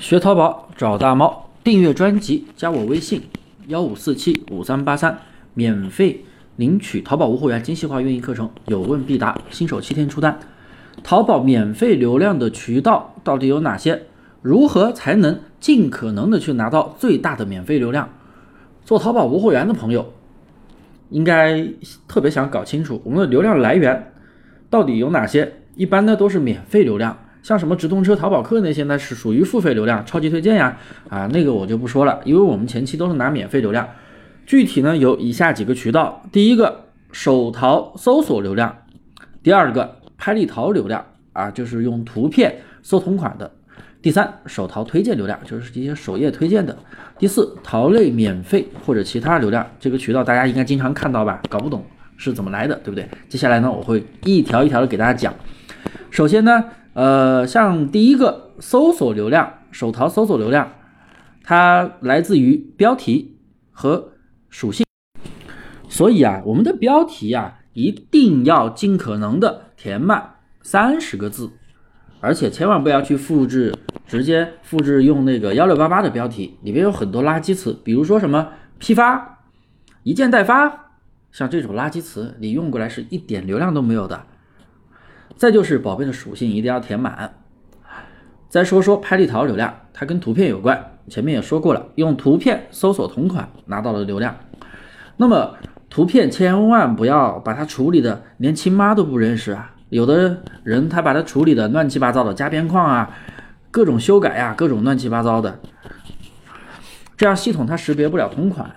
学淘宝找大猫，订阅专辑，加我微信幺五四七五三八三，免费领取淘宝无货源精细化运营课程，有问必答，新手七天出单。淘宝免费流量的渠道到底有哪些？如何才能尽可能的去拿到最大的免费流量？做淘宝无货源的朋友，应该特别想搞清楚我们的流量来源到底有哪些。一般呢都是免费流量，像什么直通车、淘宝客那些呢是属于付费流量，超级推荐呀，啊那个我就不说了，因为我们前期都是拿免费流量。具体呢有以下几个渠道：第一个手淘搜索流量，第二个拍立淘流量啊，就是用图片搜同款的。第三，手淘推荐流量就是这些首页推荐的。第四，淘类免费或者其他流量，这个渠道大家应该经常看到吧？搞不懂是怎么来的，对不对？接下来呢，我会一条一条的给大家讲。首先呢，呃，像第一个搜索流量，手淘搜索流量，它来自于标题和属性。所以啊，我们的标题啊，一定要尽可能的填满三十个字。而且千万不要去复制，直接复制用那个幺六八八的标题，里面有很多垃圾词，比如说什么批发、一件代发，像这种垃圾词，你用过来是一点流量都没有的。再就是宝贝的属性一定要填满。再说说拍立淘流量，它跟图片有关，前面也说过了，用图片搜索同款拿到了流量。那么图片千万不要把它处理的连亲妈都不认识啊。有的人他把它处理的乱七八糟的，加边框啊，各种修改呀，各种乱七八糟的，这样系统它识别不了同款。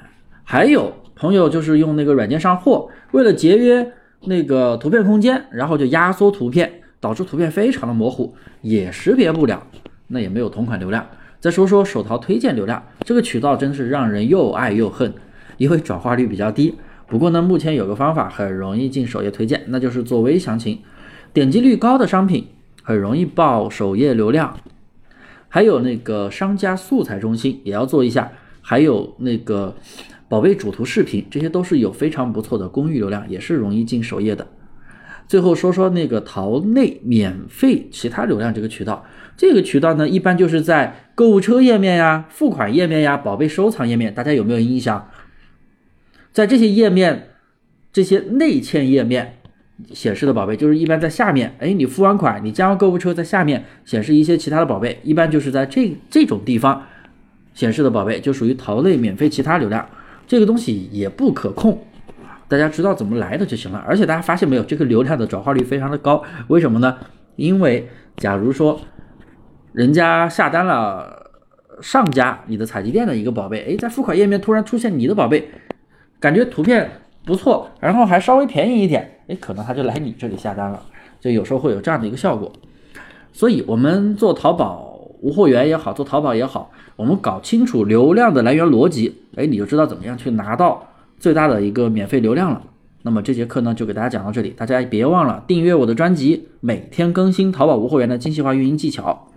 还有朋友就是用那个软件上货，为了节约那个图片空间，然后就压缩图片，导致图片非常的模糊，也识别不了，那也没有同款流量。再说说手淘推荐流量，这个渠道真是让人又爱又恨，因为转化率比较低。不过呢，目前有个方法很容易进首页推荐，那就是做微详情。点击率高的商品很容易爆首页流量，还有那个商家素材中心也要做一下，还有那个宝贝主图视频，这些都是有非常不错的公域流量，也是容易进首页的。最后说说那个淘内免费其他流量这个渠道，这个渠道呢，一般就是在购物车页面呀、付款页面呀、宝贝收藏页面，大家有没有印象？在这些页面，这些内嵌页面。显示的宝贝就是一般在下面，哎，你付完款，你加完购物车，在下面显示一些其他的宝贝，一般就是在这这种地方显示的宝贝就属于淘类免费其他流量，这个东西也不可控，大家知道怎么来的就行了。而且大家发现没有，这个流量的转化率非常的高，为什么呢？因为假如说人家下单了上家你的采集店的一个宝贝，哎，在付款页面突然出现你的宝贝，感觉图片。不错，然后还稍微便宜一点，哎，可能他就来你这里下单了，就有时候会有这样的一个效果。所以，我们做淘宝无货源也好，做淘宝也好，我们搞清楚流量的来源逻辑，哎，你就知道怎么样去拿到最大的一个免费流量了。那么这节课呢，就给大家讲到这里，大家别忘了订阅我的专辑，每天更新淘宝无货源的精细化运营技巧。